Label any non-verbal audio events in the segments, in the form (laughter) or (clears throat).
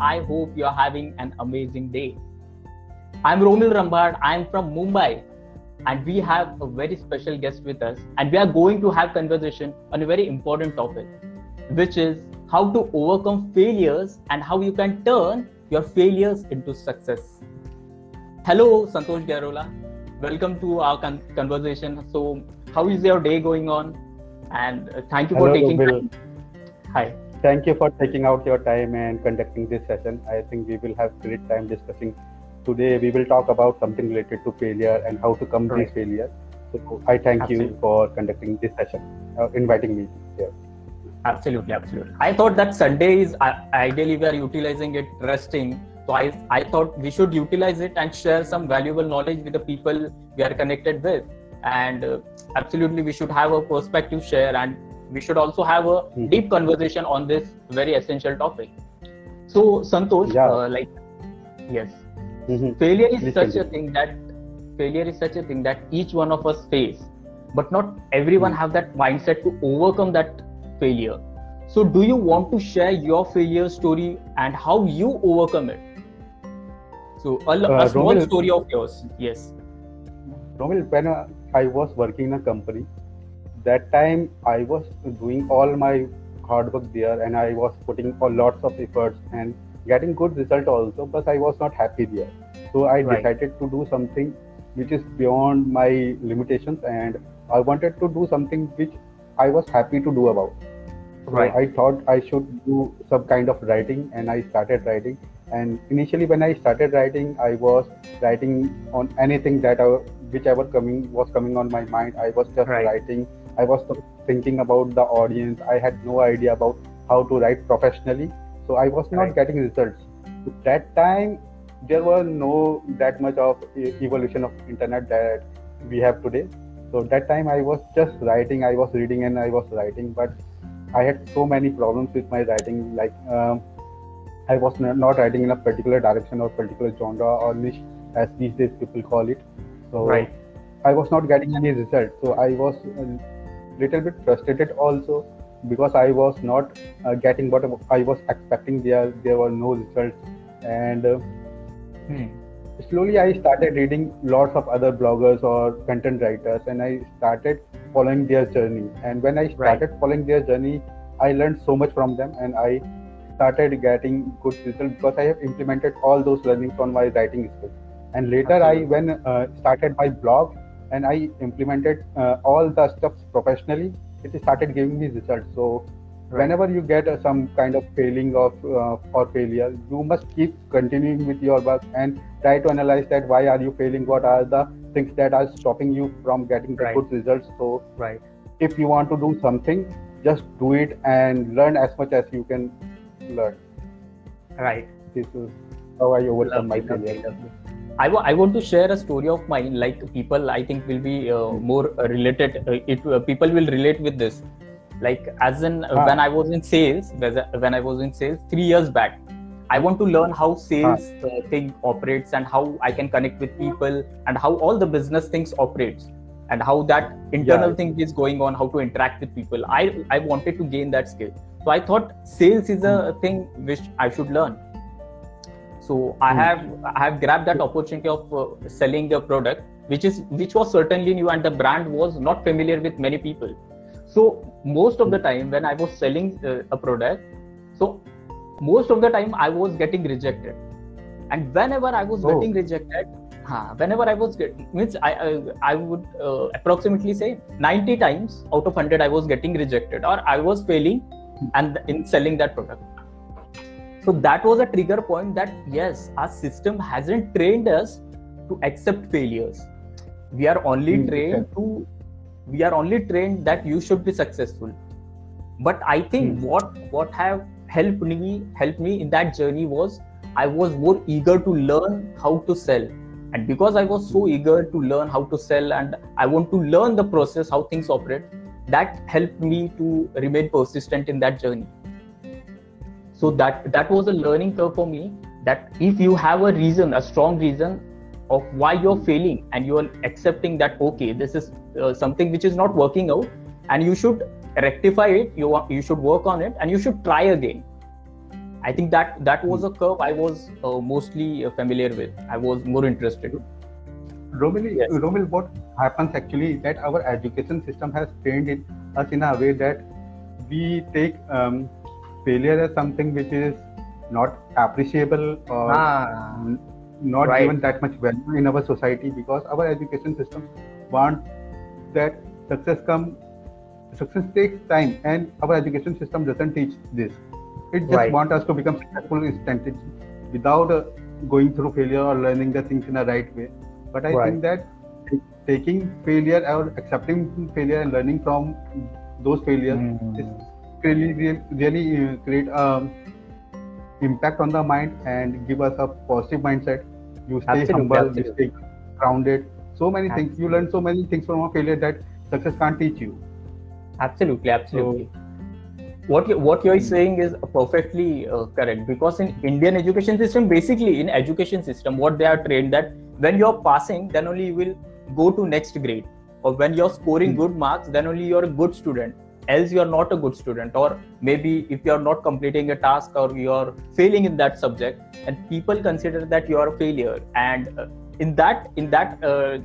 I hope you're having an amazing day. I'm Romil Rambad. I'm from Mumbai. And we have a very special guest with us. And we are going to have conversation on a very important topic, which is how to overcome failures and how you can turn your failures into success. Hello, Santosh Garola. Welcome to our con- conversation. So, how is your day going on? And uh, thank you Hello, for taking time. Hi. Thank you for taking out your time and conducting this session. I think we will have great time discussing. Today we will talk about something related to failure and how to come Right. failure. So I thank Absolutely. you for conducting this session, uh, inviting me here. Absolutely, absolutely. I thought that Sunday is uh, ideally we are utilizing it resting. So I, I thought we should utilize it and share some valuable knowledge with the people we are connected with. And uh, absolutely, we should have a perspective share and we should also have a Mhm. deep conversation on this very essential topic. So, Santosh, Yeah. uh, like, yes, Mhm. failure is Please such a thing that failure is such a thing that each one of us face but not everyone Hmm. have that mindset to overcome that failure so do you want to share your failure story and how you overcome it so a, a Uh, small Romil- story of yours yes Romil, when uh, I was working in a company, that time I was doing all my hard work there and I was putting a lots of efforts and getting good result also, but I was not happy there. So I Right. decided to do something which is beyond my limitations and I wanted to do something which I was happy to do about. So Right. I thought I should do some kind of writing and I started writing. And initially, when I started writing, I was writing on anything that I, whichever coming was coming on my mind. I was just Right. writing. I was thinking about the audience. I had no idea about how to write professionally. So I was not Right. getting results. At That time, there were no that much of evolution of internet that we have today. So that time I was just writing. I was reading and I was writing, but I had so many problems with my writing. Like um, I was not writing in a particular direction or particular genre or niche, as these days people call it. So Right. I was not getting any result. So I was a little bit frustrated also because I was not uh, getting what I was expecting. There there were no results, and uh, Hmm. slowly I started reading lots of other bloggers or content writers, and I started following their journey. And when I started following their journey, I learned so much from them, and I started getting good results because I have implemented all those learnings on my writing skills. And later, I when uh, started my blog, and I implemented uh, all the stuff professionally, it started giving me results. So Right. whenever you get uh, some kind of failing of uh, or failure you must keep continuing with your work and try to analyze that why are you failing what are the things that are stopping you from getting the Right. good results so right if you want to do something just do it and learn as much as you can learn right this is how i overcome my Lovely, lovely, failure. I want to share a story of mine. Like people, I think will be uh, more related. Uh, it uh, people will relate with this. Like as in uh, Ah. when I was in sales, when I was in sales three years back, I want to learn how sales uh, thing operates and how I can connect with people and how all the business things operates and how that internal Yeah. thing is going on, how to interact with people. I I wanted to gain that skill. So I thought sales is a thing which I should learn so i Hmm. have i have grabbed that opportunity of uh, selling the product which is which was certainly new and the brand was not familiar with many people. So most of the time when i was selling uh, a product so most of the time i was getting rejected. And whenever i was Oh. getting rejected huh, whenever i was get, means i i, I would uh, approximately say 90 times out of 100 i was getting rejected or i was failing and in selling that product so that was a trigger point that yes our system hasn't trained us to accept failures. We are only Hmm, trained to we are only trained that you should be successful. But i think Hmm. what what have helped me helped me in that journey was i was more eager to learn how to sell. And because i was so eager to learn how to sell and i want to learn the process how things operate that helped me to remain persistent in that journey so that that was a learning curve for me that if you have a reason a strong reason of why you're failing and you're accepting that okay this is uh, something which is not working out and you should rectify it you you should work on it and you should try again I think that that was a curve I was uh, mostly uh, familiar with. I was more interested. Romil, yes. Romil, what happens actually is that our education system has trained in us in a way that we take um, failure as something which is not appreciable or ah, not right. given that much value in our society because our education system want that success come success takes time and our education system doesn't teach this it just right. want us to become successful instantly without uh, going through failure or learning the things in a right way but i right. think that taking failure or accepting failure and learning from those failures mm-hmm. is really really, really uh, create um, impact on the mind and give us a positive mindset. You stay absolutely, humble absolutely. you stay grounded. So many absolutely. things you learn so many things from a failure that success can't teach you. Absolutely absolutely. So, what you, what you're saying is perfectly uh, correct. Because in indian education system basically in education system what they are trained that when you're passing then only you will go to next grade. Or when you're scoring mm-hmm. good marks then only you're a good student else you're not a good student or maybe if you're not completing a task or you're failing in that subject and people consider that you're a failure. And uh, in that in that uh,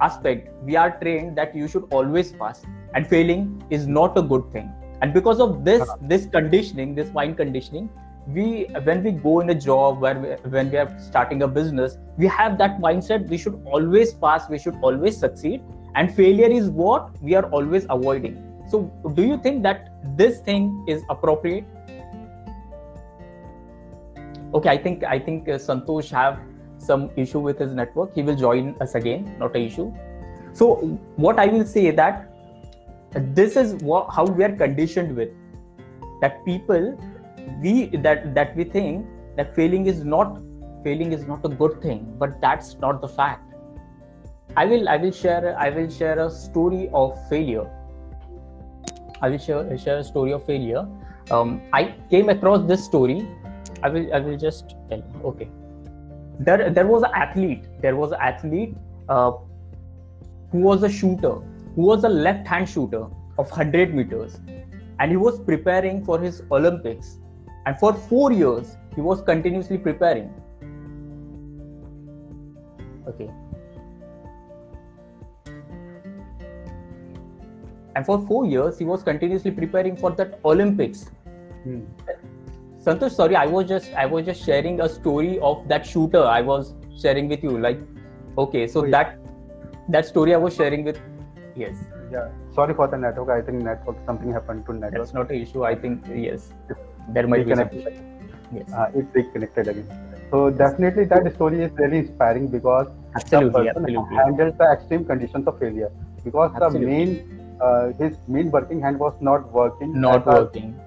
aspect we are trained that you should always pass. And failing is not a good thing. And because of this this conditioning this mind conditioning we when we go in a job where we, when we are starting a business we have that mindset we should always pass we should always succeed. And failure is what we are always avoiding so do you think that this thing is appropriate? Okay i think i think uh, santosh have some issue with his network. He will join us again not a issue. So what i will say that this is what, how we are conditioned with that people we that that we think that failing is not failing is not a good thing but that's not the fact. I will i will share i will share a story of failure i will share, share a story of failure. Um, i came across this story. I will i will just tell you. Okay. There there was an athlete. There was an athlete uh, who was a shooter who was a left hand shooter of 100 meters. And he was preparing for his olympics. And for 4 years he was continuously preparing. Okay and for 4 years he was continuously preparing for that olympics hmm. santosh sorry i was just i was just sharing a story of that shooter i was sharing with you like okay so oh, yeah. that that story i was sharing with Yes. Yeah. Sorry for the network. I think network something happened to network. That's not an issue. I think yes, there might be something. Yes. Uh, it's reconnected again. So definitely that story is really inspiring because absolutely, the person absolutely. handled the extreme conditions of failure because absolutely. the main his main working hand was not working. Not as working.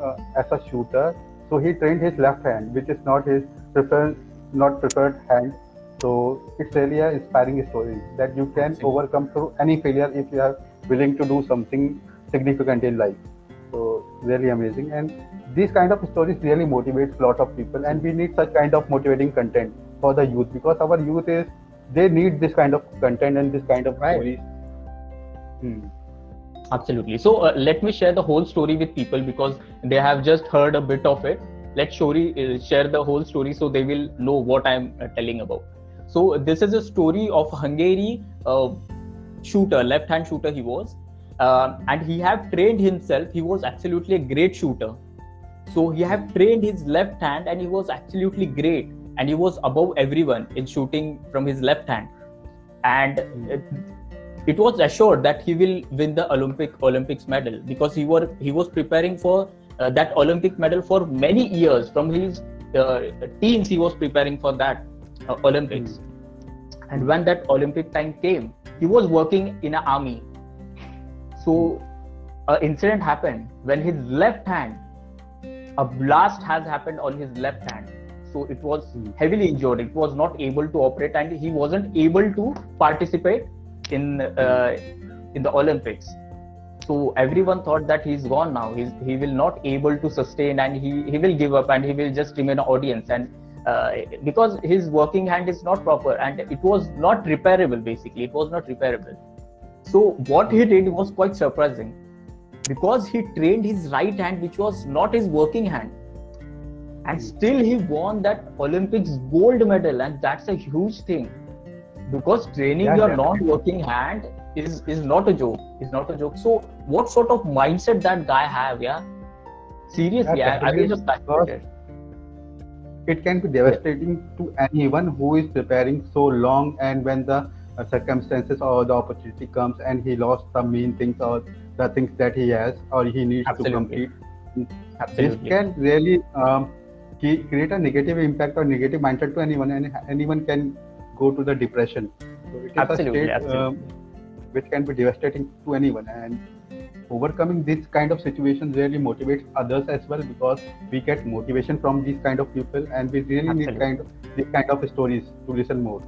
A, uh, as a shooter, so he trained his left hand, which is not his preferred, not preferred hand so it's really an inspiring story that you can overcome through any failure if you are willing to do something significant in life. So really amazing. And these kind of stories really motivates a lot of people and we need such kind of motivating content for the youth because our youth is they need this kind of content and this kind of right. stories. Hmm. Absolutely. So uh, let me share the whole story with people because they have just heard a bit of it. Let Shori uh, share the whole story so they will know what I'm uh, telling about. So this is a story of Hungary uh, shooter, left-hand shooter he was, uh, and he have trained himself. He was absolutely a great shooter. So he have trained his left hand, and he was absolutely great, and he was above everyone in shooting from his left hand, and. It, was assured that he will win the Olympic Olympics medal because he were he was preparing for uh, that Olympic medal for many years from his uh, teens he was preparing for that uh, Olympics. Mm. And when that Olympic time came, he was working in an army. So, an incident happened when his left hand, a blast has happened on his left hand. So it was mm. heavily injured. It was not able to operate, and he wasn't able to participate in uh, in the Olympics. So everyone thought that he's gone now. He's he will not able to sustain, and he he will give up, and he will just remain an audience. And uh, because his working hand is not proper and it was not repairable basically it was not repairable so what he did was quite surprising because he trained his right hand which was not his working hand and still he won that olympics gold medal and that's a huge thing because training Yeah, your non-working hand is is not a joke is not a joke. So what sort of mindset that guy have yeah? Seriously Yeah, I, was just fascinated it. Can be devastating to anyone who is preparing so long and when the uh, circumstances or the opportunity comes and he lost the main things or the things that he has or he needs Absolutely. to complete. This absolutely. can really um, create a negative impact or negative mindset to anyone and anyone can go to the depression. So it is Absolutely, a state absolutely. Um, which can be devastating to anyone. And overcoming this kind of situations really motivates others as well because we get motivation from these kind of people and we really need kind of these kind of stories to listen more.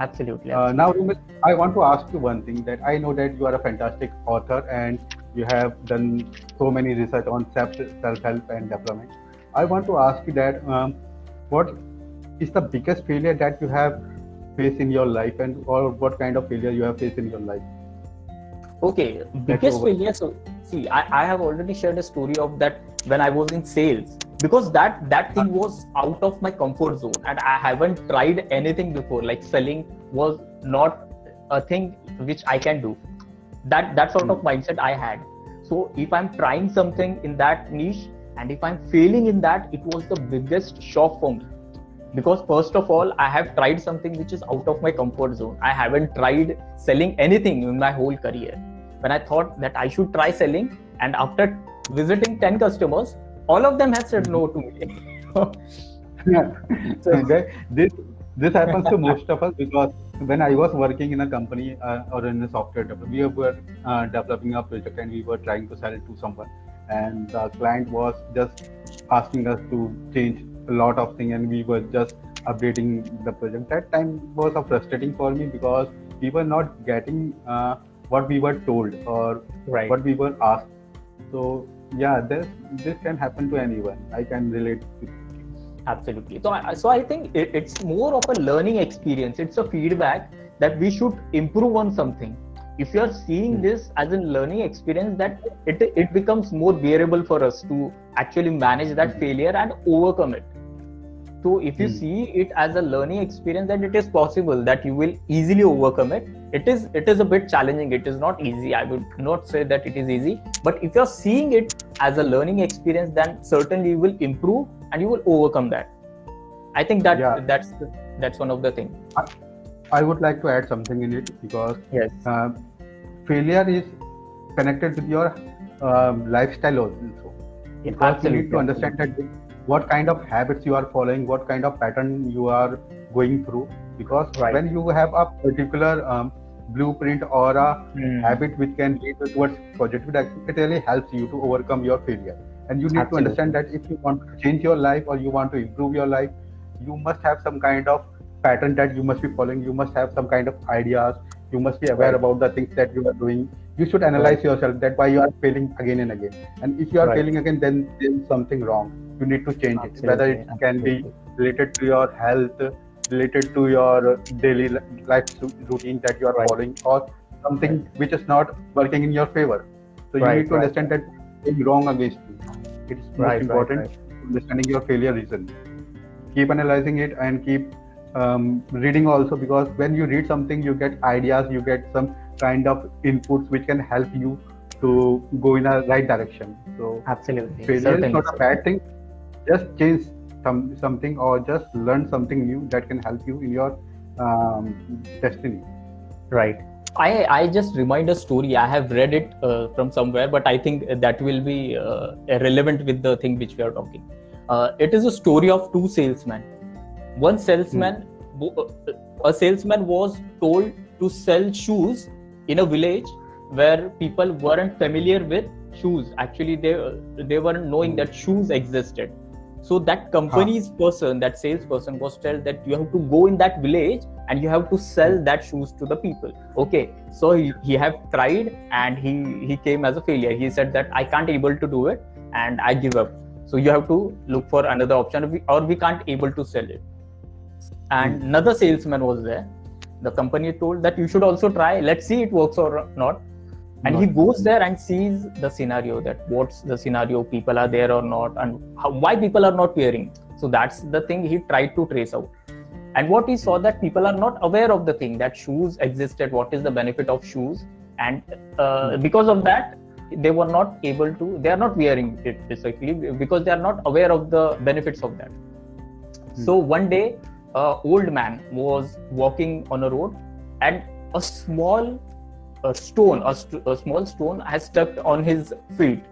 Absolutely, uh, now, Rumis, I want to ask you one thing that I know that you are a fantastic author and you have done so many research on self self help and development. I want to ask you that um, what is the biggest failure that you have faced in your life and or what kind of failure you have faced in your life? Okay, biggest failure. So, see, I, I have already shared a story of that when I was in sales because that that thing uh-huh. was out of my comfort zone and I haven't tried anything before. Like selling was not a thing which I can do. That that sort of hmm. mindset I had. So if I'm trying something in that niche and if I'm failing in that, it was the biggest shock for me because first of all i have tried something which is out of my comfort zone. I haven't tried selling anything in my whole career. When i thought that i should try selling and after visiting 10 customers all of them have said no to me. (laughs) So- That- this this happens to most of us because when I was working in a company uh, or in a software we were uh, developing a project and we were trying to sell it to someone, and the client was just asking us to change a lot of things, and we were just updating the project. That time was a frustrating for me because we were not getting uh, what we were told or right what we were asked. So yeah, this this can happen to anyone. I can relate. To absolutely so i, so I think it, it's more of a learning experience it's a feedback that we should improve on something if you are seeing Hmm. this as a learning experience that it it becomes more bearable for us to actually manage that Hmm. failure and overcome it so if you Hmm. see it as a learning experience that it is possible that you will easily overcome it. It is it is a bit challenging. It is not easy. I would not say that it is easy. But if you're seeing it as a learning experience then certainly you will improve and you will overcome that. I think that Yeah. that's that's one of the things I would like to add something in it because yes. uh, failure is connected with your um, lifestyle also. Because you need to understand that what kind of habits you are following, what kind of pattern you are going through. Because Right. when you have a particular um, blueprint or a Hmm. habit which can lead towards positive action, it really helps you to overcome your failure. And you need Absolutely. to understand that if you want to change your life or you want to improve your life, you must have some kind of pattern that you must be following. You must have some kind of ideas. You must be aware Right. about the things that you are doing. You should analyze yourself that why you are failing again and again. And if you are Right. failing again, then there's something wrong. You need to change it. Whether it Absolutely, can be related to your health, related to your daily life routine that you are Right. following, or something which is not working in your favor. So you need to understand that it's wrong against you. It's most important understanding your failure reason. Keep analyzing it and keep um, reading also because when you read something, you get ideas, you get some kind of inputs which can help you to go in a right direction. So absolutely. failure is not a bad thing. Just change some something or just learn something new that can help you in your um, destiny. right. I i just remind a story. I have read it uh, from somewhere but i think that will be uh, relevant with the thing which we are talking. Uh, it is a story of two salesmen. One salesman bo- uh, a salesman was told to sell shoes in a village where people weren't familiar with shoes. Actually they they weren't knowing that shoes existed. So that company's person that salesperson was told that you have to go in that village and you have to sell hmm. that shoes to the people. Okay. So he, he have tried and he he came as a failure. He said that i can't able to do it and i give up. So you have to look for another option. Or we, or we can't able to sell it. And hmm. another salesman was there the company told that you should also try let's see it works or not. And he goes there and sees the scenario that what's the scenario people are there or not and how, why people are not wearing. So that's the thing he tried to trace out. And what he saw that people are not aware of the thing that shoes existed what is the benefit of shoes. And uh, because of that they were not able to they are not wearing it basically because they are not aware of the benefits of that. Hmm. so one day a old man was walking on a road and a small a stone a, st- a small stone has stuck on his feet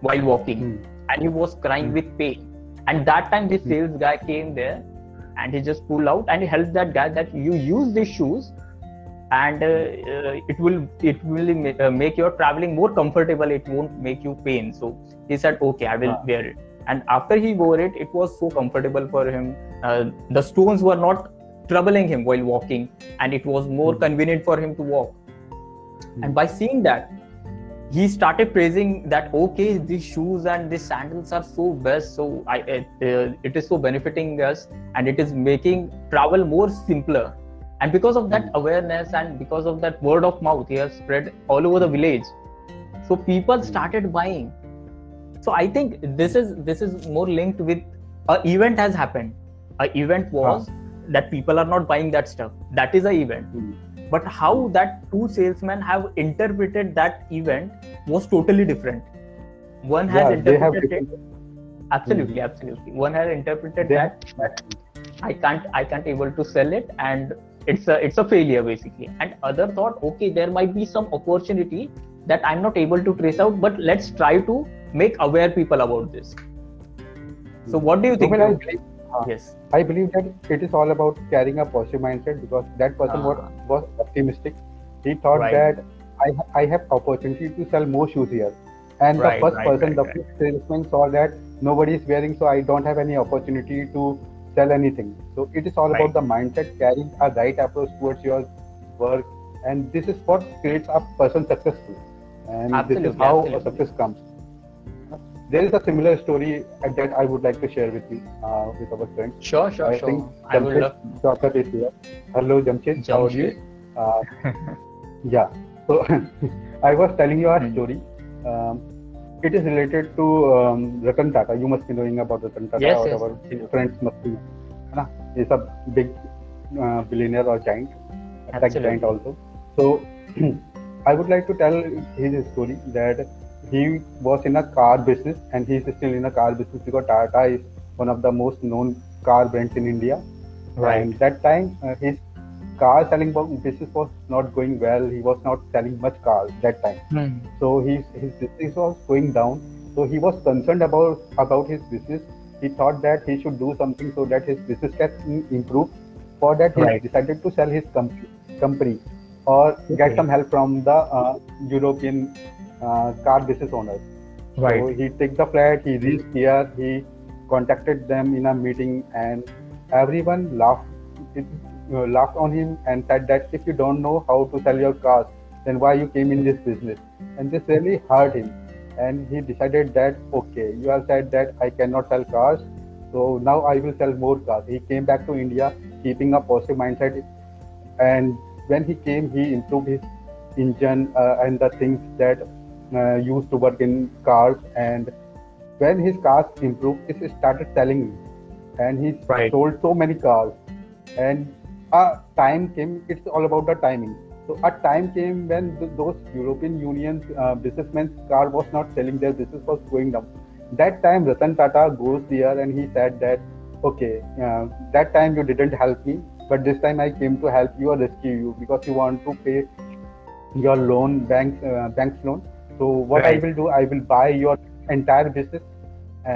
while walking hmm. and he was crying hmm. with pain and that time the hmm. sales guy came there and he just pulled out and he helped that guy that you use these shoes and uh, uh, it will it will uh, make your traveling more comfortable it won't make you pain so he said okay i will wear it and after he wore it it was so comfortable for him uh, the stones were not troubling him while walking and it was more mm-hmm. convenient for him to walk mm-hmm. and by seeing that he started praising that okay these shoes and these sandals are so best so I, uh, it is so benefiting us and it is making travel more simpler and because of that hmm. awareness and because of that word of mouth he has spread all over the village so people hmm. started buying so i think this is this is more linked with a event has happened. A event was huh. that people are not buying that stuff. That is a event. Mm. but how that two salesmen have interpreted that event was totally different. One has yeah, interpreted it. absolutely mm. absolutely. One has interpreted they that i can't i can't able to sell it and it's a it's a failure basically. And other thought okay there might be some opportunity that i'm not able to trace out but let's try to make aware people about this so what do you think I believe, uh, yes i believe that it is all about carrying a positive mindset because that person uh, was, was optimistic he thought right. that I, I have opportunity to sell more shoes here and right, the first right, person the first salesman saw that nobody is wearing so i don't have any opportunity to sell anything. So it is all about the mindset, carrying a right approach towards your work, and this is what creates a person successful. And absolutely, this is how absolutely. success comes. There is a similar story that I would like to share with you, uh, with our friends. Sure, sure, I sure. Think I would love. Doctor is here. Hello, Jamshed. How are you? Uh, yeah. So (laughs) I was telling you a hmm. story. Um, it is related to um, Ratan Tata. You must be knowing about Ratan Tata. Yes, yes. Our friends must be. Right? He's a big uh, billionaire or giant, a tech giant also. So (clears throat) I would like to tell his story that he was in a car business and he is still in a car business because Tata is one of the most known car brands in India. Right. And that time uh, his car selling business was not going well. He was not selling much cars that time. Mm. So his his business was going down. So he was concerned about about his business. He thought that he should do something so that his business can improve. For that, he right. decided to sell his company, company or okay. get some help from the uh, European car business owners. Right. So he took the flat. He reached here. He contacted them in a meeting, and everyone laughed. It, uh, laughed on him and said that if you don't know how to sell your cars, then why you came in this business? And this really hurt him. And he decided that okay, you have said that I cannot sell cars, so now I will sell more cars. He came back to India keeping a positive mindset, and when he came, he improved his engine uh, and the things that uh, used to work in cars. And when his cars improved, he started selling, and he right. sold so many cars. And a time came it's all about the timing so a time came when those european union uh, businessmen's car was not selling their business was going down that time ratan tata goes there and he said that okay uh, that time you didn't help me but this time i came to help you or rescue you because you want to pay your loan banks uh, banks loan so what right. i will do i will buy your entire business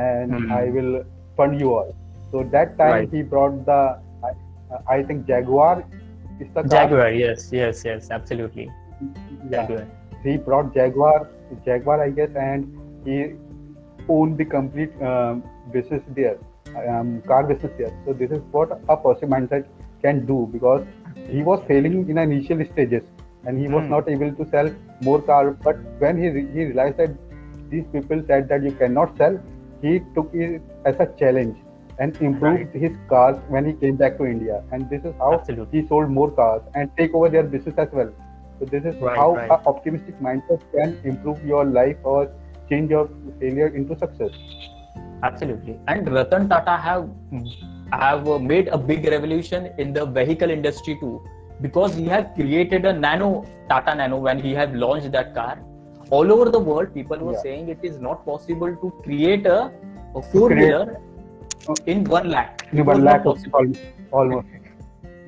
and mm-hmm. i will fund you all so that time right. he brought the uh, I think Jaguar is the Jaguar. Yes, yes, yes, absolutely. Yeah. Jaguar. He brought Jaguar, Jaguar, I guess, and he owned the complete um, business there, um, car business there. So this is what a positive mindset can do because he was failing in initial stages and he was mm. not able to sell more cars. But when he re- he realized that these people said that you cannot sell, he took it as a challenge and improved right. his cars when he came back to India. And this is how Absolutely. he sold more cars and take over their business as well. So this is Right, how right. a optimistic mindset can improve your life or change your failure into success. Absolutely. And Ratan Tata have have made a big revolution in the vehicle industry too, because he had created a nano Tata Nano when he had launched that car. All over the world, people were Yeah. saying it is not possible to create a, a four wheeler in one lakh. In one lakh possible. almost.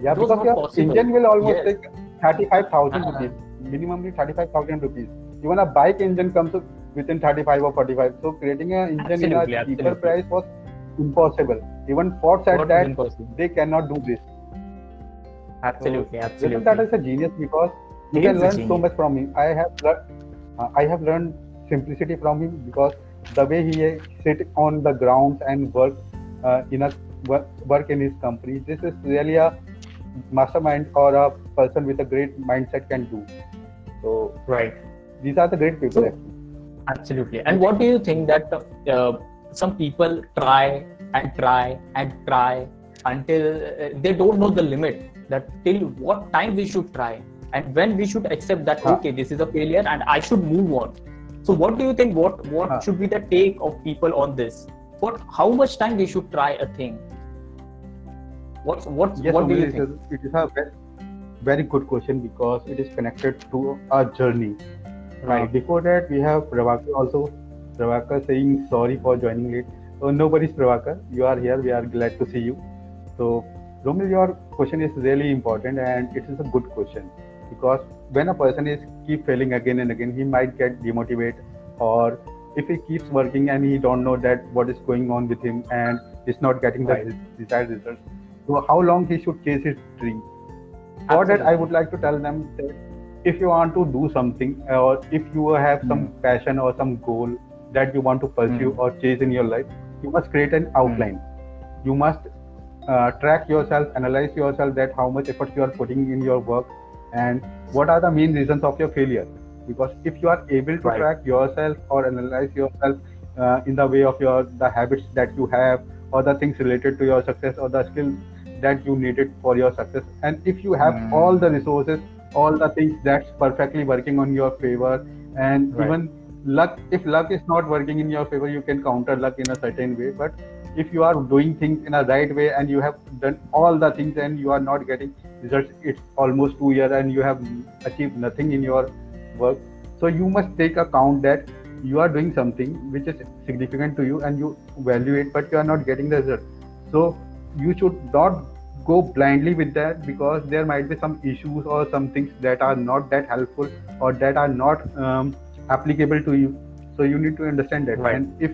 Yeah, It because your possible. engine will almost Yes. take thirty-five thousand Uh-huh. rupees, minimally thirty-five thousand rupees. Even a bike engine comes within thirty-five or forty-five. So creating an engine Absolutely, in a cheaper absolutely. price was impossible. Even Ford said What that impossible? they cannot do this. Absolutely, Ratan absolutely. Tata is a genius because you He can learn so much from him. I have learned, uh, I have learned simplicity from him because the way he uh, sit on the grounds and work uh, in a work, work in his company. This is really a mastermind or a person with a great mindset can do. So Right. these are the great people. So- actually. Absolutely. And what do you think that uh, some people try and try and try until uh, they don't know the limit that till what time we should try and when we should accept that Huh. okay this is a failure and I should move on. So what do you think what what Huh. should be the take of people on this? What how much time we should try a thing? What what Yes, what do you it think? is- it is a ve- very good question because it is connected to our journey. Uh, Right. before that, we have Prabhakar also. Prabhakar saying sorry for joining late. Oh, nobody's Prabhakar. You are here. We are glad to see you. So, Romil, your question is really important and it is a good question because when a person is keep failing again and again, he might get demotivated or if he keeps working and he don't know that what is going on with him and is not getting the Right. desired results. So, how long he should chase his dream? For that, I would like to tell them that if you want to do something or if you have some Hmm. passion or some goal that you want to pursue Hmm. or chase in your life, you must create an outline. You must uh, track yourself, analyze yourself that how much effort you are putting in your work and what are the main reasons of your failure. Because if you are able to Right. track yourself or analyze yourself uh, in the way of your the habits that you have or the things related to your success or the skill that you needed for your success and if you have Hmm. all the resources all the things that's perfectly working on your favor and Right. even luck if luck is not working in your favor you can counter luck in a certain way but if you are doing things in a right way and you have done all the things and you are not getting results it's almost two years and you have achieved nothing in your work. So you must take account that you are doing something which is significant to you and you value it but you are not getting the result. So you should not go blindly with that because there might be some issues or some things that are not that helpful or that are not um, applicable to you. So you need to understand that. Right. and if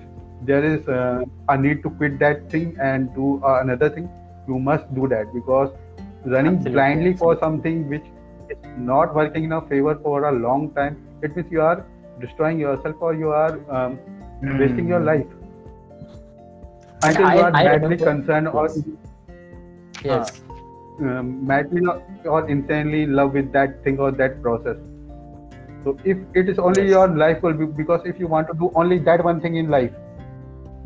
there is uh, a need to quit that thing and do uh, another thing you must do that because running Absolutely, blindly for something which is not working in a favor for a long time it means you are destroying yourself or you are um, wasting your life until I- you are I madly remember- concerned or Yes. Yes. um, madly or insanely in love with that thing or that process. So if it is only Yes. your life will be because if you want to do only that one thing in life,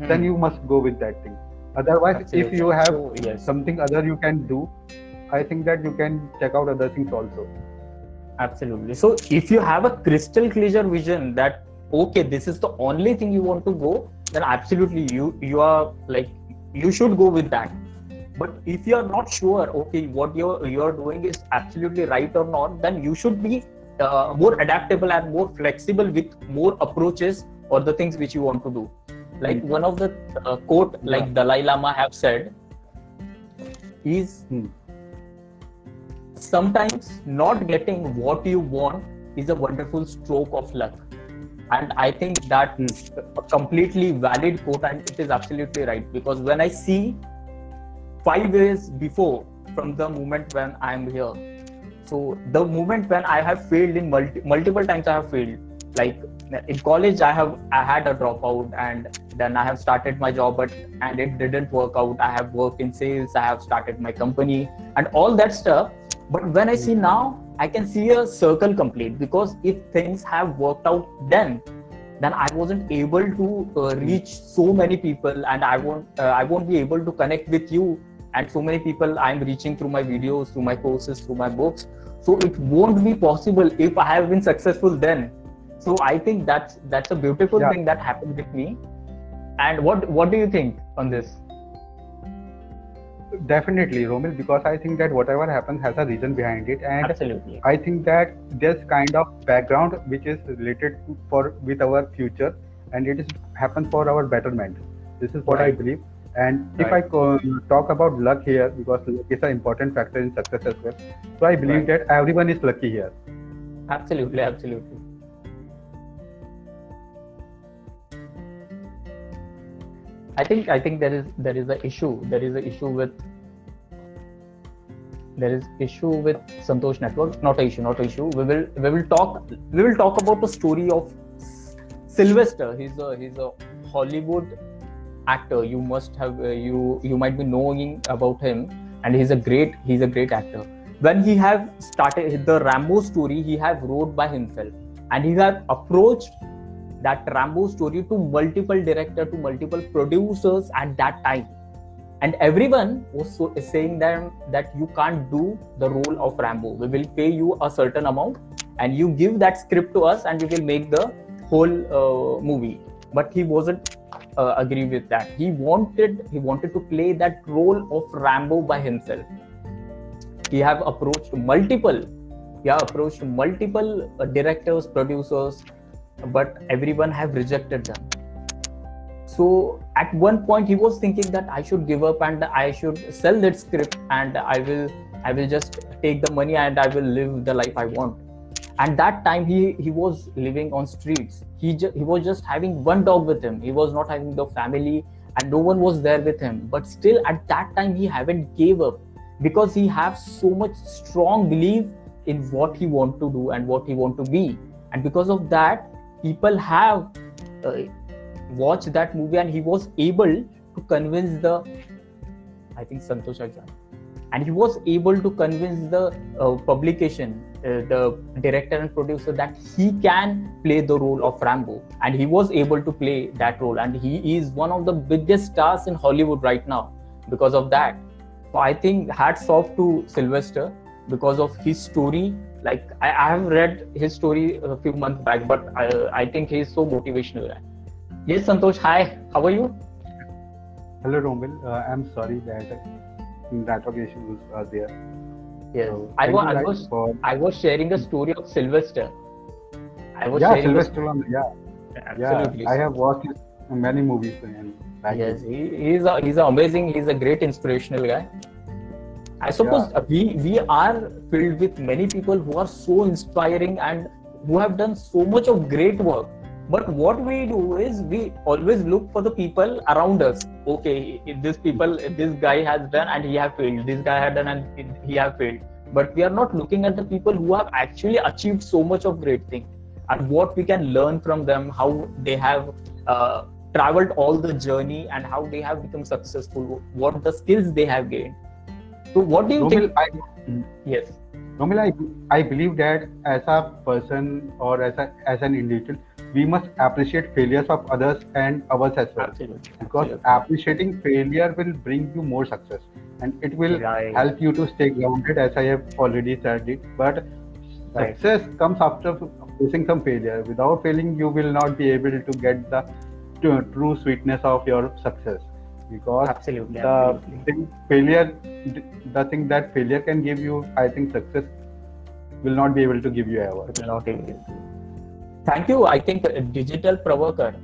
then Hmm. you must go with that thing. Otherwise, if you have So, yes. something other you can do, I think that you can check out other things also. Absolutely. So if you have a crystal clear vision that okay, this is the only thing you want to go, then absolutely you you are like you should go with that. But if you are not sure, okay, what you're you're doing is absolutely right or not, then you should be uh, more adaptable and more flexible with more approaches or the things which you want to do. Like one of the uh, quote like Yeah. Dalai Lama have said is Hmm. sometimes not getting what you want is a wonderful stroke of luck and i think that Hmm. a completely valid quote and it is absolutely right because when i see five years before from the moment when i am here so the moment when i have failed in multi- multiple times i have failed like in college i have i had a dropout and then i have started my job but and it didn't work out. I have worked in sales i have started my company and all that stuff. But when i see now i can see a circle complete because if things have worked out then then i wasn't able to uh, reach so many people and i won't uh, i won't be able to connect with you and so many people i'm reaching through my videos through my courses through my books. So it won't be possible if i have been successful then so i think that's that's a beautiful Yeah. thing that happened with me and what what do you think on this Definitely, Romil, because I think that whatever happens has a reason behind it, and absolutely I think that there's kind of background which is related to, for with our future, and it is happens for our betterment. This is what I believe. And if I Right. co- talk about luck here, because luck is an important factor in success as well, so I believe Right. that everyone is lucky here. absolutely absolutely i think i think there is there is an issue there is an issue with there is issue with santosh network. Not a issue not a issue. We will we will talk we will talk about the story of sylvester. He's a he's a hollywood actor. You must have uh, you you might be knowing about him. And he's a great he's a great actor. When he have started the rambo story he have wrote by himself. And he have approached that rambo story to multiple director to multiple producers at that time. And everyone was so, saying them that you can't do the role of rambo. We will pay you a certain amount and you give that script to us and we will make the whole uh, movie. But he wasn't uh, agree with that. He wanted he wanted to play that role of rambo by himself. He have approached multiple yeah approached multiple uh, directors producers but everyone have rejected them. So at one point he was thinking that i should give up and i should sell that script and i will i will just take the money and i will live the life i want. And that time he he was living on streets. He ju- he was just having one dog with him. He was not having the family and no one was there with him. But still at that time he haven't gave up because he have so much strong belief in what he want to do and what he want to be. And because of that people have uh, watched that movie and he was able to convince the i think santosh Ajay. and he was able to convince the uh, publication uh, the director and producer that he can play the role of rambo. And he was able to play that role. And he is one of the biggest stars in hollywood right now because of that. So i think hats off to sylvester because of his story like i, I have read his story a few months back but i, I think he is so motivational yes santosh hi how are you Hello, Romil. Uh, I'm sorry that network issues are there. yes So, I, thank wa- you I was for i was sharing the story of sylvester i was yeah, sharing the- Sylvester. Stallone, Yeah, absolutely yeah. I have watched many movies and like yes he, he's a he's a amazing he's a great inspirational guy i suppose uh, we we are filled with many people who are so inspiring and who have done so much of great work. But what we do is we always look for the people around us. Okay this people this guy has done and he have failed this guy had done and he have failed. But we are not looking at the people who have actually achieved so much of great thing and what we can learn from them how they have uh, traveled all the journey and how they have become successful what the skills they have gained so what do you Romil, think I, yes Romil, I, I believe that as a person or as a as an individual, we must appreciate failures of others and ours as well. absolutely Because Absolutely. appreciating failure will bring you more success, and it will Right. help you to stay grounded, as I have already said it. But Right. success comes after facing some failure. Without failing, you will not be able to get the true sweetness of your success. Because absolutely, the absolutely. thing failure the thing that failure can give you i think success will not be able to give you ever Not able. Thank you. I think uh, digital Prabhakar.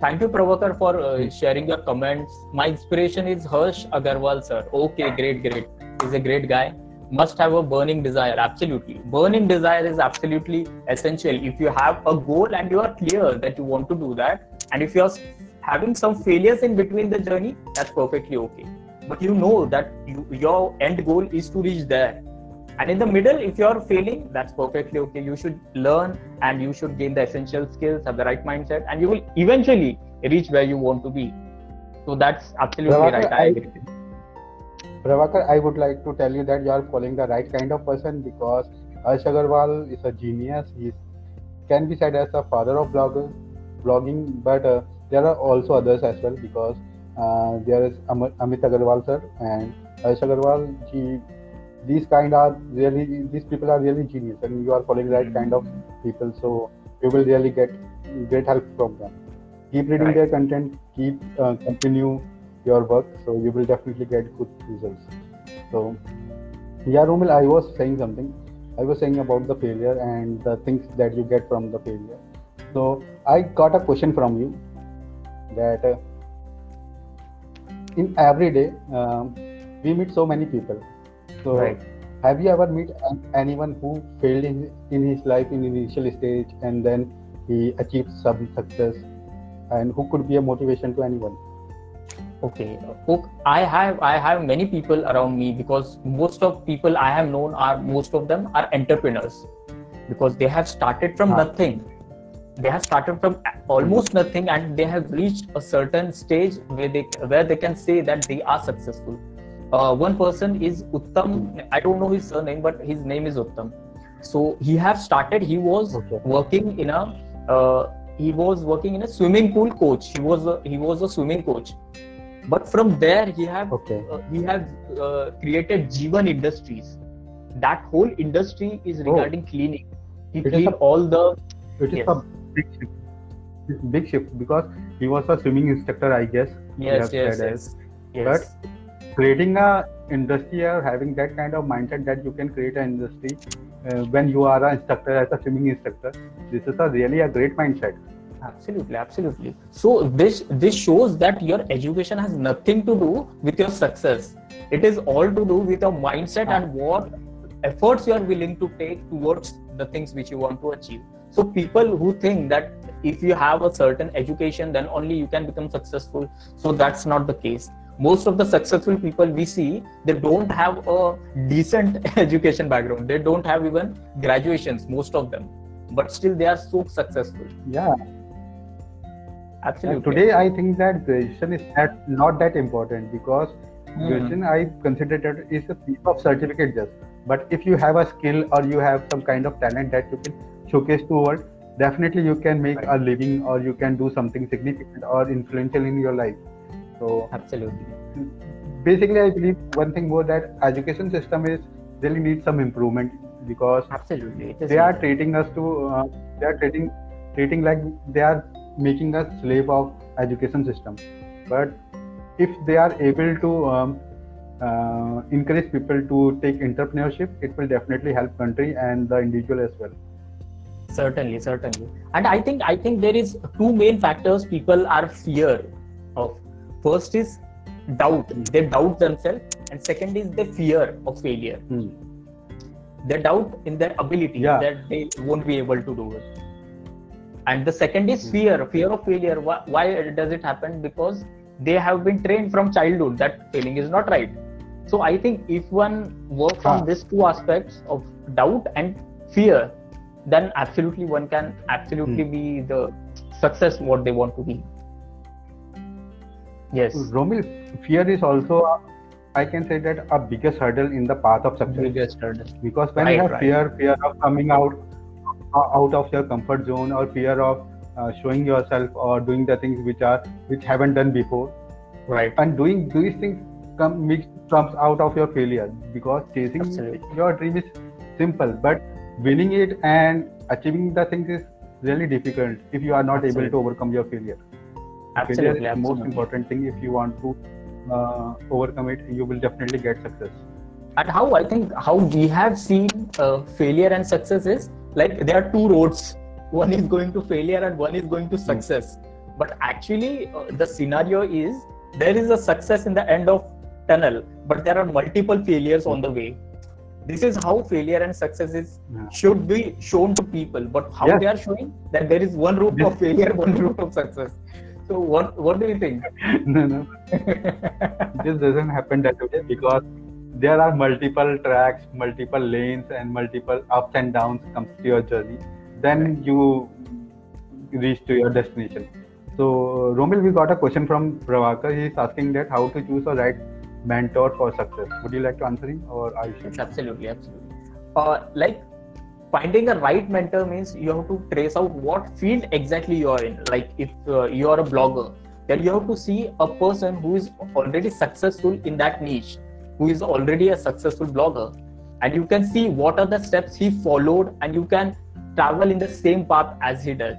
Thank you, Prabhakar, for uh, sharing your comments. My inspiration is Harsh Agarwal, sir. Okay, great, great. He's a great guy. Must have a burning desire. Absolutely. Burning desire is absolutely essential. If you have a goal and you are clear that you want to do that, and if you're having some failures in between the journey, that's perfectly okay. But you know that you, your end goal is to reach there. And in the middle if you're failing that's perfectly okay. You should learn and you should gain the essential skills have the right mindset and you will eventually reach where you want to be. So that's absolutely right. I I- agree Prabhakar, I would like to tell you that you are following the right kind of person because Harsh Agarwal is a genius. He can be said as a father of blogger, blogging, but uh, there are also others as well because uh, there is Am- Amit Agarwal sir and Harsh Agarwal. He these kind are really these people are really genius and you are following right kind of people so you will really get great help from them. Keep reading Right. their content keep uh, continue your work so you will definitely get good results. So yeah romil i was saying something. I was saying about the failure and the things that you get from the failure. So i got a question from you that uh, in every day um, we meet so many people so Right. have you ever met anyone who failed in, in his life in initial stage and then he achieved some success and who could be a motivation to anyone Okay. I have I have many people around me because most of people I have known are most of them are entrepreneurs because they have started from Ah. nothing. They have started from almost nothing and they have reached a certain stage where they where they can say that they are successful. Uh, one person is Uttam. I don't know his surname, but his name is Uttam. So he have started. He was Okay. working in a uh, he was working in a swimming pool coach. He was a, he was a swimming coach but from there he have okay uh, he have uh, created Jivan Industries. That whole industry is Oh. regarding cleaning. He It cleaned a- all the it is Yes. a big shift big shift because he was a swimming instructor i guess yes yes yes. Yes. creating a industry or having that kind of mindset that you can create an industry uh, when you are an instructor as a swimming instructor this is a really a great mindset. Absolutely absolutely. So this this shows that your education has nothing to do with your success. It is all to do with your mindset and what efforts you are willing to take towards the things which you want to achieve so people who think that if you have a certain education then only you can become successful. So that's not the case. Most of the successful people we see they don't have a decent (laughs) education background. They don't have even graduations most of them. But still they are so successful. Yeah. Absolutely. And today, I think that graduation is that not that important because Mhm. I consider that is a piece of certificate just. But if you have a skill or you have some kind of talent that you can showcase to world, definitely you can make a living or you can do something significant or influential in your life. So absolutely. basically, I believe one thing more that education system is really needs some improvement because absolutely. They are treating us to uh, they are treating treating like they are making us slave of education system. But if they are able to um, uh, encourage people to take entrepreneurship it will definitely help country and the individual as well certainly certainly. And i think i think there is two main factors people are fear of. First is doubt. They doubt themselves and second is the fear of failure. They doubt in their ability Yeah. that they won't be able to do it. And the second is Hmm. fear. Fear of failure. Why, why does it happen? Because they have been trained from childhood that failing is not right. So i think if one works Ah. on these two aspects of doubt and fear then absolutely one can absolutely Hmm. be the success what they want to be. Yes. Romil fear is also i can say that a biggest hurdle in the path of success. Biggest hurdle. Because when Right, you have right. fear fear of coming out uh, out of your comfort zone or fear of uh, showing yourself or doing the things which are which haven't done before. Right. And doing these things come mix comes out of your failure. Because chasing Absolutely. your dream is simple but winning it and achieving the things is really difficult if you are not able to overcome your failure. Failure absolutely is the most important thing. If you want to uh, overcome it you will definitely get success. And how i think how we have seen uh, failure and success is like there are two roads. One is going to failure and one is going to success. But actually uh, the scenario is there is a success in the end of tunnel but there are multiple failures on the way this is how failure and success is Yeah. should be shown to people. But how Yes. they are showing that there is one route of failure one route of success. So what what do you think? (laughs) No no. This doesn't happen that way because there are multiple tracks multiple lanes and multiple ups and downs comes to your journey. Then you reach to your destination. So romil we got a question from Prabhakar he is asking that how to choose a right mentor for success would you like to answer him or i should Yes, absolutely, absolutely. Uh, like finding a right mentor means you have to trace out what field exactly you are in. Like if uh, you are a blogger, then you have to see a person who is already successful in that niche, who is already a successful blogger, and you can see what are the steps he followed and you can travel in the same path as he does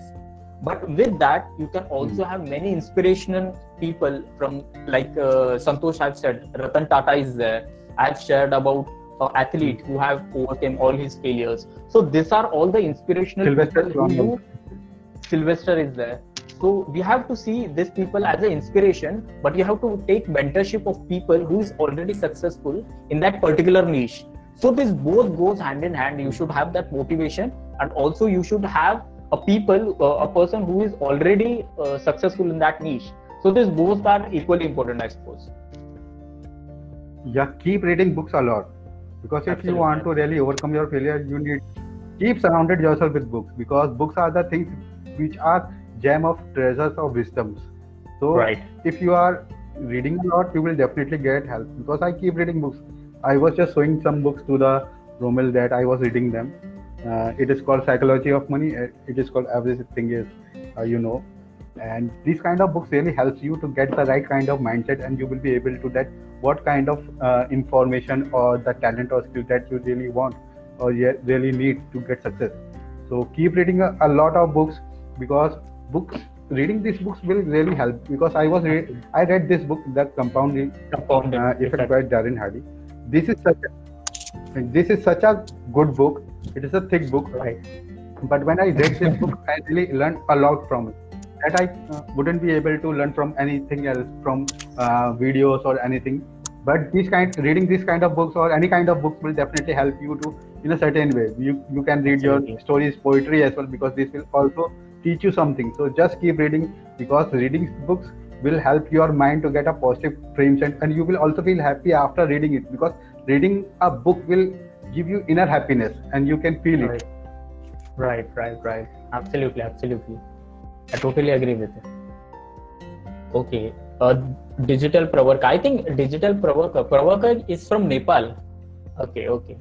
but with that you can also have many inspirational people from like uh, santosh i've said ratan tata is there. I've shared about uh, athlete who have overcome all his failures. So these are all the inspirational Sylvester people who sylvester is there. So we have to see these people as an inspiration but you have to take mentorship of people who is already successful in that particular niche. So this both goes hand in hand. You should have that motivation and also you should have a people uh, a person who is already uh, successful in that niche. So these both are equally important i suppose. Yeah keep reading books a lot. Because if Absolutely. you want to really overcome your failure you need keep surrounded yourself with books. Because books are the things which are gem of treasures of wisdoms. So right. if you are reading a lot you will definitely get help. Because i keep reading books. I was just showing some books to the Romil that i was reading them uh, it is called psychology of money. Uh, it is called everything is uh, you know. And these kind of books really helps you to get the right kind of mindset and you will be able to that what kind of uh, information or the talent or skill that you really want or you really need to get success. So keep reading a, a lot of books because books reading these books will really help because i was re- i read this book the compound compound uh, effect. by darren hardy. This is such a, this is such a good book it is a thick book right? But when i read this book i really learned a lot from it. That i uh, wouldn't be able to learn from anything else from uh, videos or anything. But these kind reading these kind of books or any kind of books will definitely help you to in a certain way. You you can read your stories poetry as well because this will also teach you something. So just keep reading because reading books will help your mind to get a positive frame set and you will also feel happy after reading it because reading a book will give you inner happiness and you can feel it. Right. Right right right. Absolutely absolutely. I totally agree with it okay uh, digital Prabhakar i think digital Prabhakar Prabhakar is from nepal. Okay okay.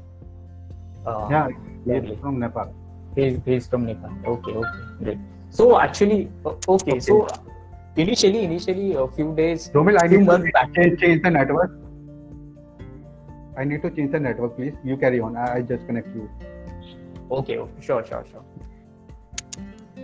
Uh, yeah it's from nepal. He's, he's from nepal. Okay okay great. So actually uh, okay, Okay. so initially initially a few days Romil, I Few need months to back. change the network. I need to change the network, please. You carry on. I, I just connect you. okay okay. Sure sure sure.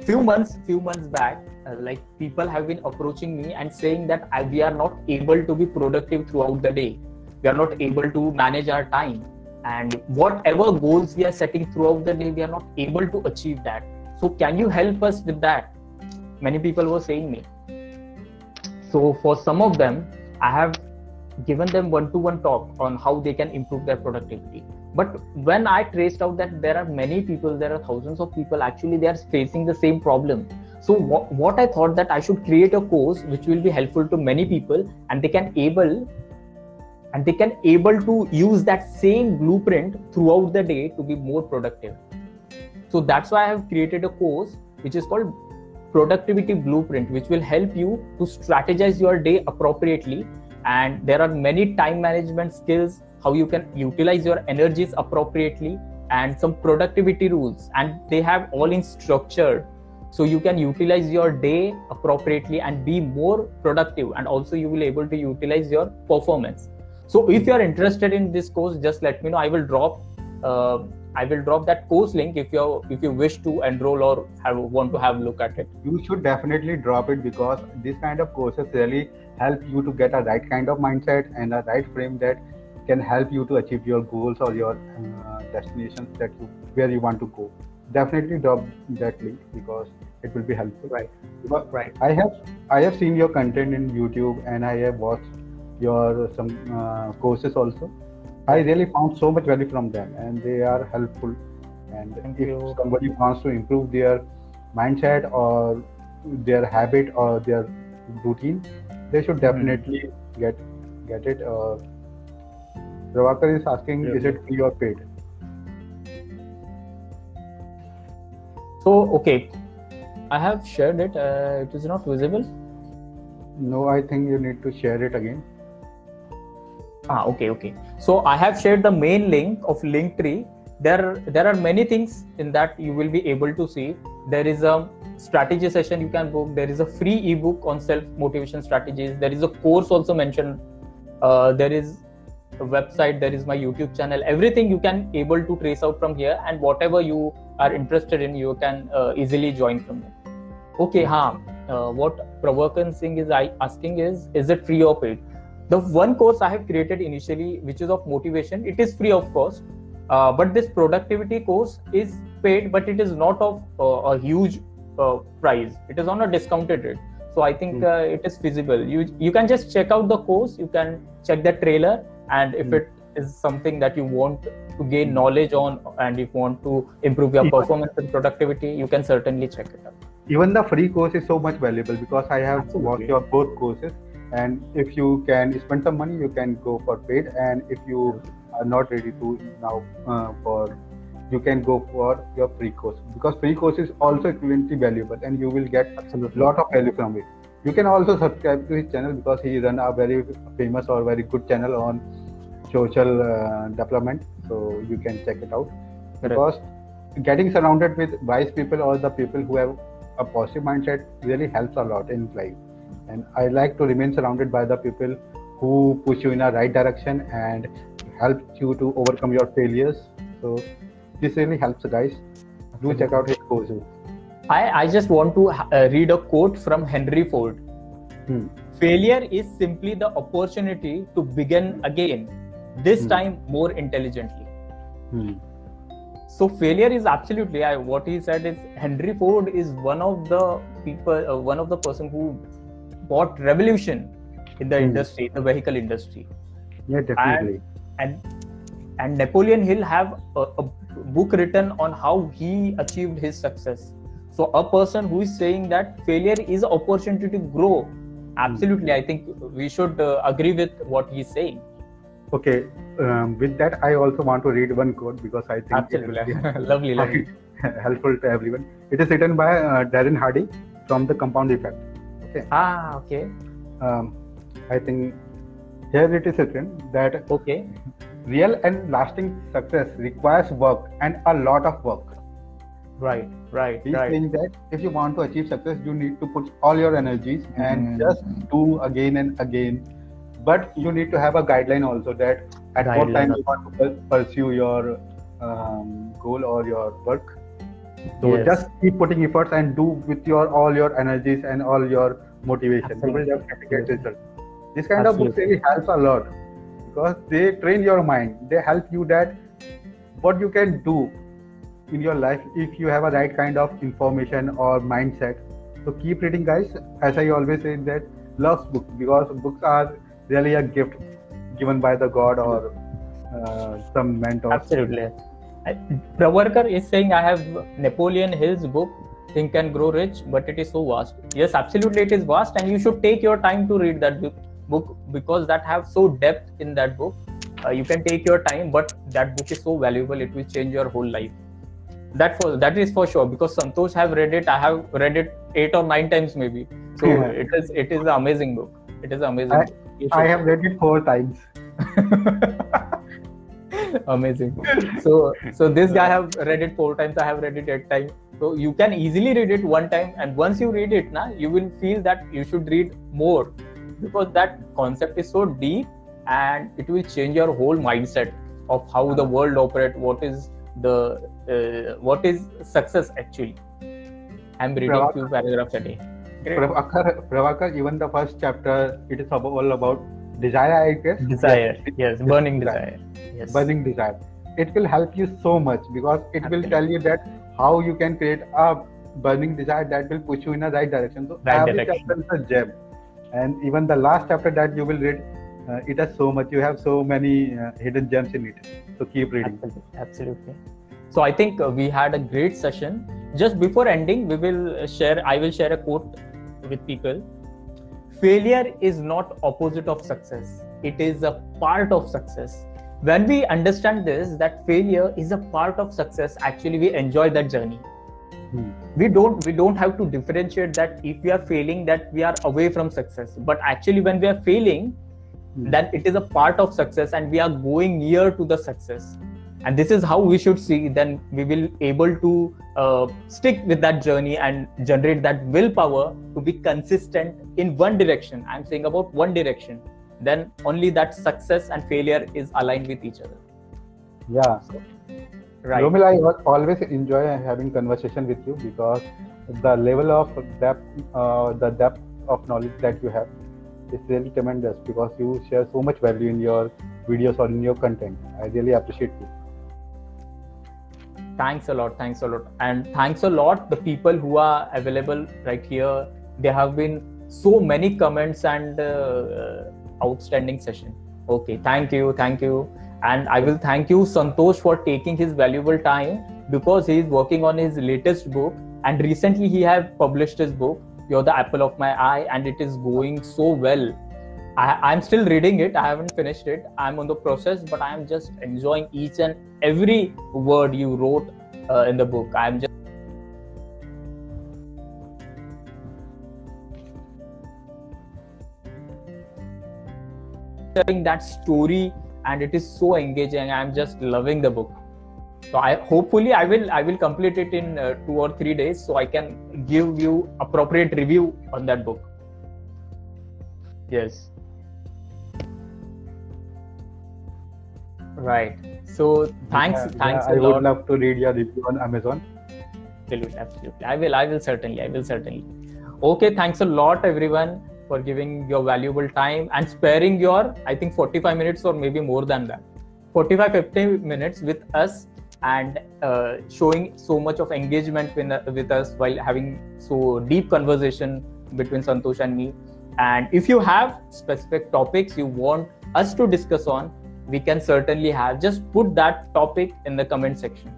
Few months few months back uh, like people have been approaching me and saying that I, we are not able to be productive throughout the day. We are not able to manage our time. And whatever goals we are setting throughout the day we are not able to achieve that. So can you help us with that? Many people were saying me. So for some of them i have given them one to one talk on how they can improve their productivity. But when i traced out that there are many people there are thousands of people actually they are facing the same problem. So what, what i thought that i should create a course which will be helpful to many people and they can able and they can able to use that same blueprint throughout the day to be more productive. So that's why i have created a course which is called productivity blueprint which will help you to strategize your day appropriately and there are many time management skills how you can utilize your energies appropriately and some productivity rules. And they have all in structured so you can utilize your day appropriately and be more productive. And also you will able to utilize your performance. So if you are interested in this course just let me know. I will drop uh, i will drop that course link if you if you wish to enroll or have want to have a look at it. You should definitely drop it because this kind of courses really help you to get a right kind of mindset and a right frame that can help you to achieve your goals or your uh, destinations that you where you want to go. Definitely drop that link because it will be helpful. Right. Because right I have I have seen your content in YouTube and I have watched your some uh, courses also. I really found so much value from them and they are helpful. And Thank if you. somebody wants to improve their mindset or their habit or their routine, they should Hmm. definitely get get it. Uh, Prabhakar is asking, Yeah. is it free or paid? so okay i have shared it uh, it is not visible No, I think you need to share it again. ah okay okay so i have shared the main link of linktree there there are many things in that you will be able to see there is a strategy session you can book there is a free ebook on self motivation strategies. There is a course also mentioned. Uh, there is a website there is my youtube channel. Everything you can able to trace out from here and whatever you are interested in you can uh, easily join from there. Okay ha uh, what Prabhakar Singh is asking is is it free or paid? The one course i have created initially which is of motivation it is free of cost. Uh, but this productivity course is paid but it is not of uh, a huge uh, price. It is on a discounted rate. So i think mm. it is feasible. You you can just check out the course. You can check the trailer. And if mm. it is something that you want to gain hmm. knowledge on and if you want to improve your performance and productivity you can certainly check it out. Even the free course is so much valuable because i have Absolutely. watched your both courses. And if you can spend some money you can go for paid. And if you are not ready to now uh, for you can go for your free course because free course is also equivalently valuable and you will get a lot of value from it. You can also subscribe to his channel because he is a very famous or very good channel on social uh, development. So you can check it out. Because getting surrounded with wise people or the people who have a positive mindset really helps a lot in life. And i like to remain surrounded by the people who push you in a right direction and help you to overcome your failures. So this really helps guys do check out his courses i i just want to uh, read a quote from henry ford hmm. failure is simply the opportunity to begin again this hmm. time more intelligently hmm. so failure is absolutely I, what he said is henry ford is one of the people uh, one of the person who brought revolution in the hmm. industry the vehicle industry yeah definitely and and, and napoleon hill have a, a book written on how he achieved his success. So a person who is saying that failure is an opportunity to grow absolutely i think we should uh, agree with what he's saying. Okay um, with that i also want to read one quote because i think absolutely. (laughs) Lovely, (laughs) lovely. helpful to everyone. It is written by uh, darren hardy from the compound effect. Okay. Ah okay. Um, i think here it is written that okay real and lasting success requires work and a lot of work right right he's right. saying that if you want to achieve success you need to put all your energies mm-hmm. and just do again and again but you need to have a guideline also that at guideline what time you want to pursue your um, goal or your work so yes. just keep putting efforts and do with your all your energies and all your motivation Absolutely. you will definitely get results this kind Absolutely. of book really helps a lot because they train your mind. They help you that what you can do in your life if you have a right kind of information or mindset. So keep reading guys. As i always say that love books because books are really a gift given by the god or uh, some mentor. Absolutely. Prabhakar is saying I have Napoleon Hill's book Think and Grow Rich, but it is so vast. Yes, absolutely, it is vast, and you should take your time to read that book book because that have so depth in that book uh, you can take your time but that book is so valuable it will change your whole life. That for that is for sure because santosh have read it i have read it eight or nine times maybe. So yeah. it is it is an amazing book. It is amazing i, I have read it four times. (laughs) Amazing so so this guy have read it four times i have read it eight times. So you can easily read it one time and once you read it now you will feel that you should read more because that concept is so deep and it will change your whole mindset of how the world operate what is the uh, what is success actually. I'm reading Prabhakar, few paragraphs a day. Prabhakar, Prabhakar, even the first chapter it is all about desire i guess. Desire. Yes, burning desire. desire. Yes. Burning desire. It will help you so much because it will tell you that how you can create a burning desire that will push you in the right direction. So right every direction. chapter is a gem and even the last chapter that you will read uh, it has so much. You have so many uh, hidden gems in it. So keep reading. Absolutely, absolutely. so i think uh, we had a great session. Just before ending we will share i will share a quote with people. Failure is not opposite of success. It is a part of success. When we understand this that failure is a part of success actually we enjoy that journey Hmm. we don't we don't have to differentiate that if we are failing that we are away from success but actually when we are failing hmm. then it is a part of success and we are going near to the success and this is how we should see then we will able to uh, stick with that journey and generate that willpower to be consistent in one direction i'm saying about one direction then only that success and failure is aligned with each other Yeah. so, right. Romil, I always enjoy having conversation with you because the level of depth, uh, the depth of knowledge that you have is really tremendous because you share so much value in your videos or in your content. I really appreciate you. thanks a lot thanks a lot. And thanks a lot the people who are available right here. There have been so many comments and uh, outstanding session. Okay thank you thank you and i will thank you santosh for taking his valuable time because he is working on his latest book. And recently he have published his book you're the apple of my eye and it is going so well. I, i'm still reading it. I haven't finished it. I'm on the process but i am just enjoying each and every word you wrote uh, in the book. I'm just telling that story and it is so engaging. I'm just loving the book. So i hopefully i will i will complete it in uh, two or three days so i can give you appropriate review on that book. Yes. Right. So thanks Yeah, thanks yeah, I would love to read your review on Amazon. absolutely absolutely. I will i will certainly i will certainly. Okay thanks a lot everyone for giving your valuable time and sparing your i think 45 minutes or maybe more than that. 45 50 minutes with us and uh, showing so much of engagement with, with us while having so deep conversation between santosh and me. And if you have specific topics you want us to discuss on we can certainly have just put that topic in the comment section.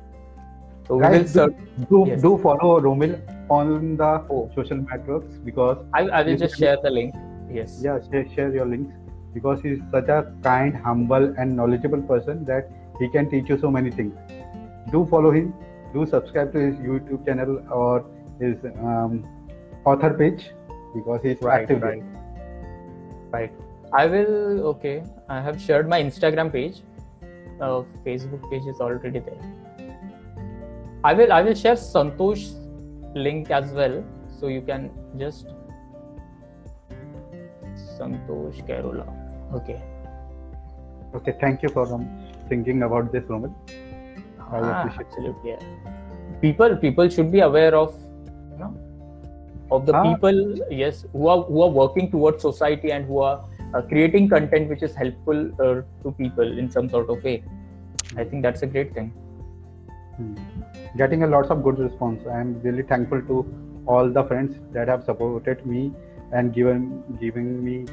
So we will Guys, do, do, Yes. do follow Romil on the Oh. social networks because I, I will just share the link. Yes. yeah share, share your links because he's such a kind humble and knowledgeable person that he can teach you so many things do follow him do subscribe to his youtube channel or his um, author page because he's Right, active right. Right. I will. Okay. I have shared my Instagram page. Uh, Facebook page is already there. I will. I will share Santosh link as well, so you can just Santosh Carola. Okay. okay thank you for um, thinking about this Romil. I Ah, appreciate it. absolutely. Yeah. People. People should be aware of. You know, of the Ah. people. Yes, who are who are working towards society and who are uh, creating content which is helpful uh, to people in some sort of way. I think that's a great thing. Hmm. getting a lots of good response i'm really thankful to all the friends that have supported me and given giving me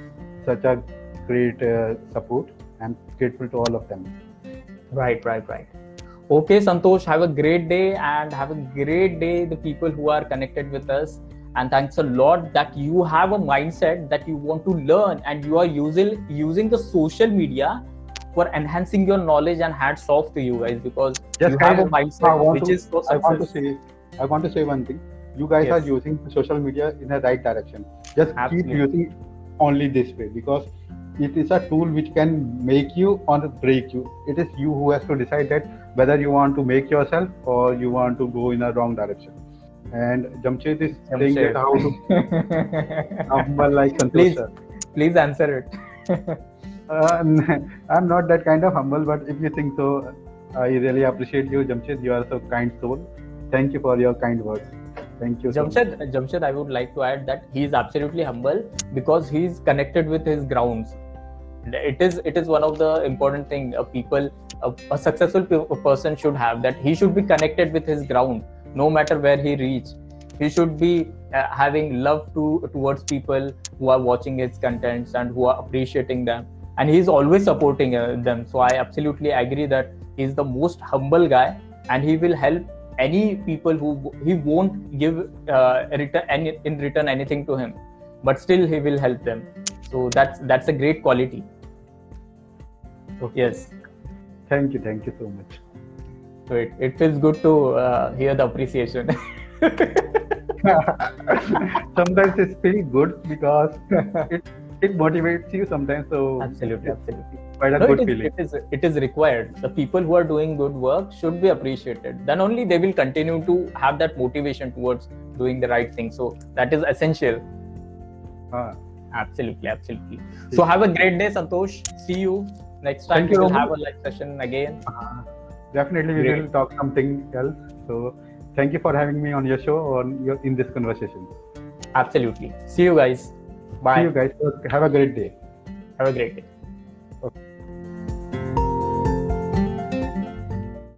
such a great uh, support i'm grateful to all of them Right, right, right. Okay, Santosh, have a great day and have a great day, the people who are connected with us. And thanks a lot that you have a mindset that you want to learn and you are using using the social media for enhancing your knowledge and hats off to you guys because Just you have a mindset want which to- is for i want to say i want to say one thing you guys Yes. are using social media in the right direction just Absolutely. keep using only this way because it is a tool which can make you or break you it is you who has to decide that whether you want to make yourself or you want to go in a wrong direction and Jamshed is saying that how to (laughs) humble like Santosh Please. Please answer it. (laughs) Uh, (laughs) I'm not that kind of humble, but if you think so, I really appreciate you, Jamshed. You are so kind soul. Thank you for your kind words. Thank you. so. Jamshed, Jamshed, I would like to add that he is absolutely humble because he is connected with his grounds. It is it is one of the important thing a people a, a successful pe- person should have that he should be connected with his ground no matter where he reach. He should be uh, having love to towards people who are watching his contents and who are appreciating them, and he is always supporting uh, them. So I absolutely agree that he is the most humble guy, and he will help any people who he won't give uh, return any, in return anything to him but still he will help them so that's that's a great quality Okay. yes Thank you. Thank you so much. so it, it feels good to uh, hear the appreciation (laughs) sometimes it's feel good because it (laughs) it motivates you sometimes. So absolutely absolutely quite a No, good it, is, feeling. it is it is required the people who are doing good work should be appreciated then only they will continue to have that motivation towards doing the right thing so that is essential Uh, absolutely absolutely so have a great day santosh see you next time Thank you, we will Roman. have a live session again Definitely, we Great. will talk something else. So, thank you for having me on your show or your in this conversation. absolutely see you guys bye See you guys. Have a great day. have a great day.